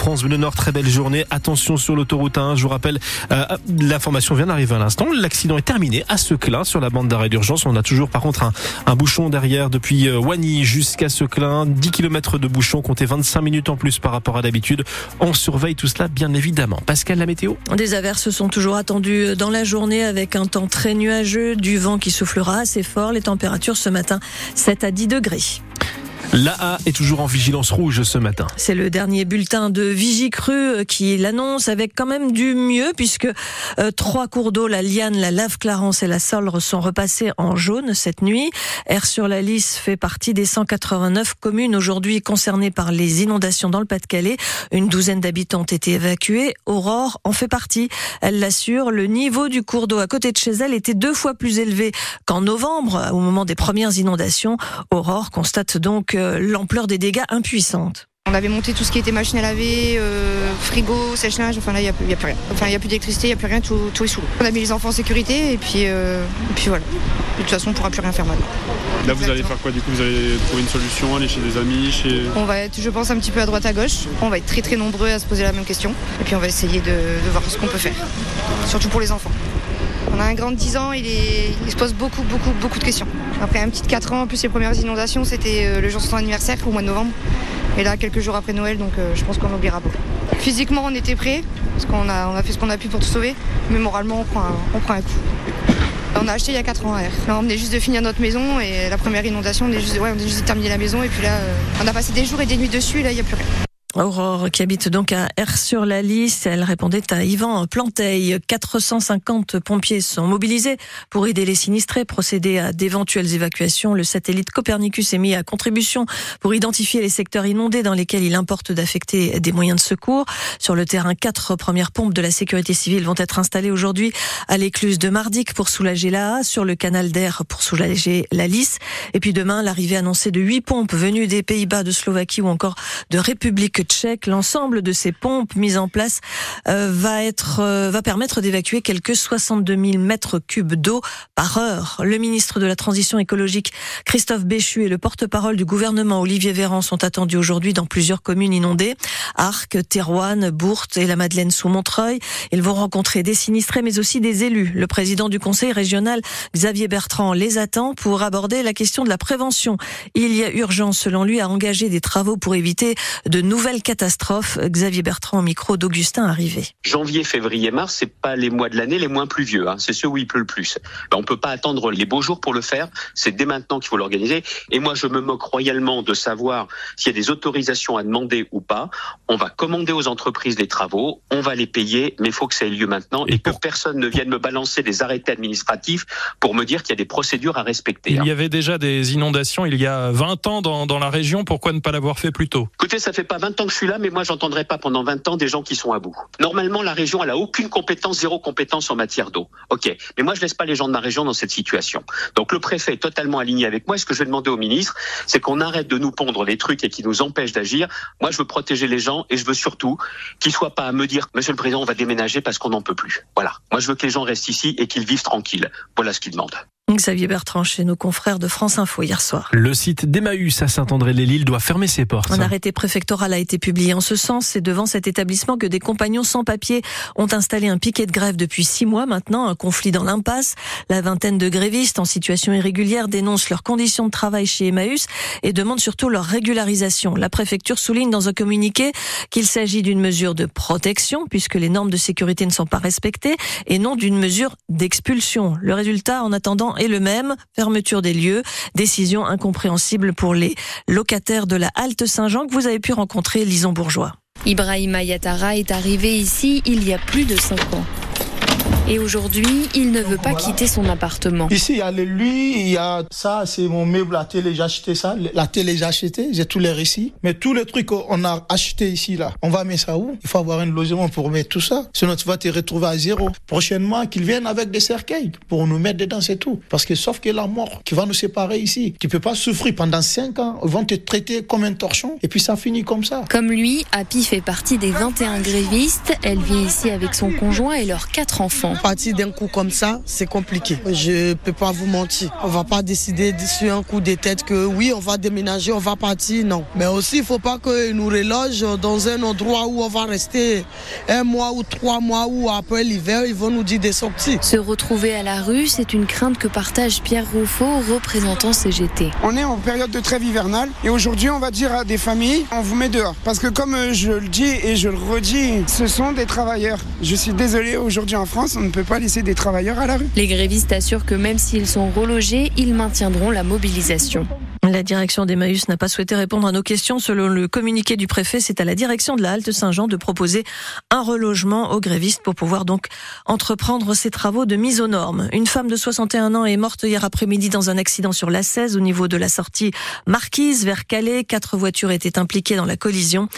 France Bleu Nord, très belle journée. Attention sur l'autoroute 1. Je vous rappelle, euh, l'information vient d'arriver à l'instant. L'accident est terminé à Seclin sur la bande d'arrêt d'urgence. On a toujours par contre un, bouchon derrière depuis euh, Wany jusqu'à Seclin. 10 km de bouchon, comptez 25 minutes en plus par rapport à d'habitude. On surveille tout cela bien évidemment. Pascal, la météo Des averses sont toujours attendues dans la journée avec un temps très nuageux, du vent qui soufflera assez fort. Les températures ce matin 7 à 10 degrés. L'AA est toujours en vigilance rouge ce matin. C'est le dernier bulletin de Vigicru euh, qui l'annonce avec quand même du mieux puisque euh, trois cours d'eau, la Liane, la Lave Clarence et la Solre sont repassés en jaune cette nuit. Air sur la Lys fait partie des 189 communes aujourd'hui concernées par les inondations dans le Pas-de-Calais. Une douzaine d'habitants ont été évacués. Aurore en fait partie. Elle l'assure, le niveau du cours d'eau à côté de chez elle était deux fois plus élevé qu'en novembre au moment des premières inondations. Aurore constate donc l'ampleur des dégâts impuissante. On avait monté tout ce qui était machine à laver, euh, frigo, sèche-linge, enfin là il n'y a, a, plus rien. Enfin il n'y a plus d'électricité, il n'y a plus rien, tout, tout, est sous l'eau. On a mis les enfants en sécurité et puis, euh, et puis voilà. De toute façon on ne pourra plus rien faire maintenant. Là vous allez faire quoi du coup? Vous allez trouver une solution, aller chez des amis chez... On va être, je pense, un petit peu à droite à gauche. On va être très très nombreux à se poser la même question. Et puis on va essayer de, de voir ce qu'on peut faire. Surtout pour les enfants. On a un grand de 10 ans, il, se pose beaucoup, beaucoup, beaucoup de questions. Après un petit de 4 ans, en plus les premières inondations, c'était le jour de son anniversaire au mois de novembre. Et là, quelques jours après Noël, donc euh, je pense qu'on oubliera beaucoup. Physiquement, on était prêts, parce qu'on a, fait ce qu'on a pu pour tout sauver, mais moralement, on prend un, un coup. On a acheté il y a 4 ans à R. On venait juste de finir notre maison et la première inondation, on est juste, ouais, juste de terminer la maison et puis là, euh, on a passé des jours et des nuits dessus et là, il n'y a plus rien. Aurore, qui habite donc à R-sur-la-Lys, elle répondait à Yvan Planteil. 450 pompiers sont mobilisés pour aider les sinistrés, procéder à d'éventuelles évacuations. Le satellite Copernicus est mis à contribution pour identifier les secteurs inondés dans lesquels il importe d'affecter des moyens de secours. Sur le terrain, quatre premières pompes de la sécurité civile vont être installées aujourd'hui à l'écluse de Mardic pour soulager la sur le canal d'Air pour soulager la Lys. Et puis demain, l'arrivée annoncée de huit pompes venues des Pays-Bas, de Slovaquie ou encore de République tchèque. L'ensemble de ces pompes mises en place euh, va être euh, va permettre d'évacuer quelques 62 000 mètres cubes d'eau par heure. Le ministre de la Transition écologique Christophe Béchu et le porte-parole du gouvernement Olivier Véran sont attendus aujourd'hui dans plusieurs communes inondées Arc, Thérouanne, Bourte et la Madeleine sous Montreuil. Ils vont rencontrer des sinistrés mais aussi des élus. Le président du conseil régional Xavier Bertrand les attend pour aborder la question de la prévention. Il y a urgence selon lui à engager des travaux pour éviter de nouvelles catastrophe. Xavier Bertrand au micro d'Augustin Arrivé. Janvier, février, mars, c'est pas les mois de l'année les moins pluvieux. Hein. C'est ceux où il pleut le plus. Ben, on peut pas attendre les beaux jours pour le faire. C'est dès maintenant qu'il faut l'organiser. Et moi, je me moque royalement de savoir s'il y a des autorisations à demander ou pas. On va commander aux entreprises les travaux, on va les payer, mais il faut que ça ait lieu maintenant et, et pour... que personne ne vienne me balancer des arrêtés administratifs pour me dire qu'il y a des procédures à respecter. Il y avait déjà des inondations il y a 20 ans dans, dans la région. Pourquoi ne pas l'avoir fait plus tôt? Écoutez, ça fait pas 20 ans que je suis là, mais moi, j'entendrai pas pendant 20 ans des gens qui sont à bout. Normalement, la région, elle a aucune compétence, zéro compétence en matière d'eau. Ok, mais moi, je laisse pas les gens de ma région dans cette situation. Donc, le préfet est totalement aligné avec moi. Ce que je vais demander au ministre, c'est qu'on arrête de nous pondre les trucs et qui nous empêchent d'agir. Moi, je veux protéger les gens et je veux surtout qu'ils soient pas à me dire, Monsieur le Président, on va déménager parce qu'on n'en peut plus. Voilà. Moi, je veux que les gens restent ici et qu'ils vivent tranquilles. Voilà ce qu'ils demandent. Xavier Bertrand chez nos confrères de France Info hier soir. Le site d'Emmaüs à Saint-André-les-Lilles doit fermer ses portes. Un arrêté préfectoral a été publié en ce sens. C'est devant cet établissement que des compagnons sans papier ont installé un piquet de grève depuis six mois maintenant, un conflit dans l'impasse. La vingtaine de grévistes en situation irrégulière dénoncent leurs conditions de travail chez Emmaüs et demandent surtout leur régularisation. La préfecture souligne dans un communiqué qu'il s'agit d'une mesure de protection puisque les normes de sécurité ne sont pas respectées et non d'une mesure d'expulsion. Le résultat, en attendant, est le même, fermeture des lieux, décision incompréhensible pour les locataires de la Halte Saint-Jean que vous avez pu rencontrer, Lison Bourgeois. Ibrahima Yatara est arrivé ici il y a plus de 5 ans. Et aujourd'hui, il ne veut pas quitter son appartement. Ici, il y a le lui, il y a ça, c'est mon meuble, la télé, j'ai acheté ça. La télé, j'ai acheté, j'ai tous les récits. Mais tous les trucs qu'on a acheté ici, là, on va mettre ça où? Il faut avoir un logement pour mettre tout ça. Sinon, tu vas te retrouver à zéro. Prochainement, qu'ils viennent avec des cercueils pour nous mettre dedans, c'est tout. Parce que sauf que la mort qui va nous séparer ici, tu peux pas souffrir pendant 5 ans, ils vont te traiter comme un torchon et puis ça finit comme ça. Comme lui, Happy fait partie des 21 grévistes. Elle vit ici avec son conjoint et leurs quatre enfants. Partir d'un coup comme ça, c'est compliqué. Je peux pas vous mentir. On va pas décider sur un coup de tête que oui, on va déménager, on va partir, non. Mais aussi, il faut pas qu'ils nous relogent dans un endroit où on va rester un mois ou trois mois ou après l'hiver, ils vont nous dire des sorties. Se retrouver à la rue, c'est une crainte que partage Pierre Rouffaut, représentant CGT. On est en période de trêve hivernale et aujourd'hui, on va dire à des familles, on vous met dehors. Parce que comme je le dis et je le redis, ce sont des travailleurs. Je suis désolé, aujourd'hui en France, on ne peut pas laisser des travailleurs à la rue. Les grévistes assurent que même s'ils sont relogés, ils maintiendront la mobilisation. La direction d'Emmaüs n'a pas souhaité répondre à nos questions. Selon le communiqué du préfet, c'est à la direction de la Halte Saint-Jean de proposer un relogement aux grévistes pour pouvoir donc entreprendre ces travaux de mise aux normes. Une femme de 61 ans est morte hier après-midi dans un accident sur la 16 au niveau de la sortie Marquise vers Calais. Quatre voitures étaient impliquées dans la collision.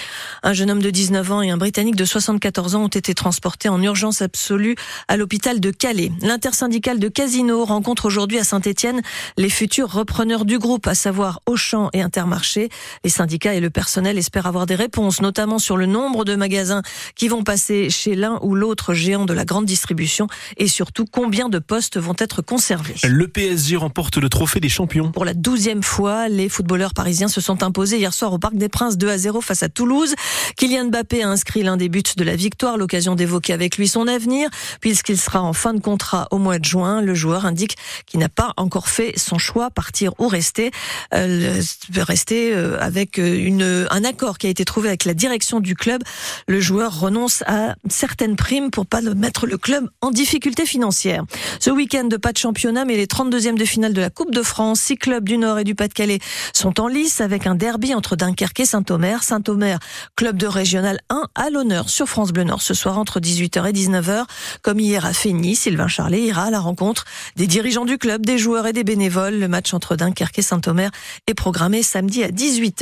Un jeune homme de 19 ans et un Britannique de 74 ans ont été transportés en urgence absolue à l'hôpital de Calais. L'intersyndicale de Casino rencontre aujourd'hui à Saint-Etienne les futurs repreneurs du groupe, à savoir Auchan et Intermarché. Les syndicats et le personnel espèrent avoir des réponses, notamment sur le nombre de magasins qui vont passer chez l'un ou l'autre géant de la grande distribution et surtout combien de postes vont être conservés. Le PSG remporte le trophée des champions. Pour la douzième fois, les footballeurs parisiens se sont imposés hier soir au Parc des Princes 2 à 0 face à Toulouse. Kylian Mbappé a inscrit l'un des buts de la victoire, l'occasion d'évoquer avec lui son avenir, puisqu'il sera en fin de contrat au mois de juin. Le joueur indique qu'il n'a pas encore fait son choix, partir ou rester. Euh, rester euh, avec une, un accord qui a été trouvé avec la direction du club. Le joueur renonce à certaines primes pour pas mettre le club en difficulté financière. Ce week-end, pas de championnat, mais les 32e de finale de la Coupe de France, six clubs du Nord et du Pas-de-Calais sont en lice avec un derby entre Dunkerque et Saint-Omer. Saint-Omer, club de régional 1 à l'honneur sur France Bleu Nord ce soir entre 18h et 19h. Comme hier à Fény, Sylvain Charlet ira à la rencontre des dirigeants du club, des joueurs et des bénévoles. Le match entre Dunkerque et Saint-Omer est programmé samedi à 18h.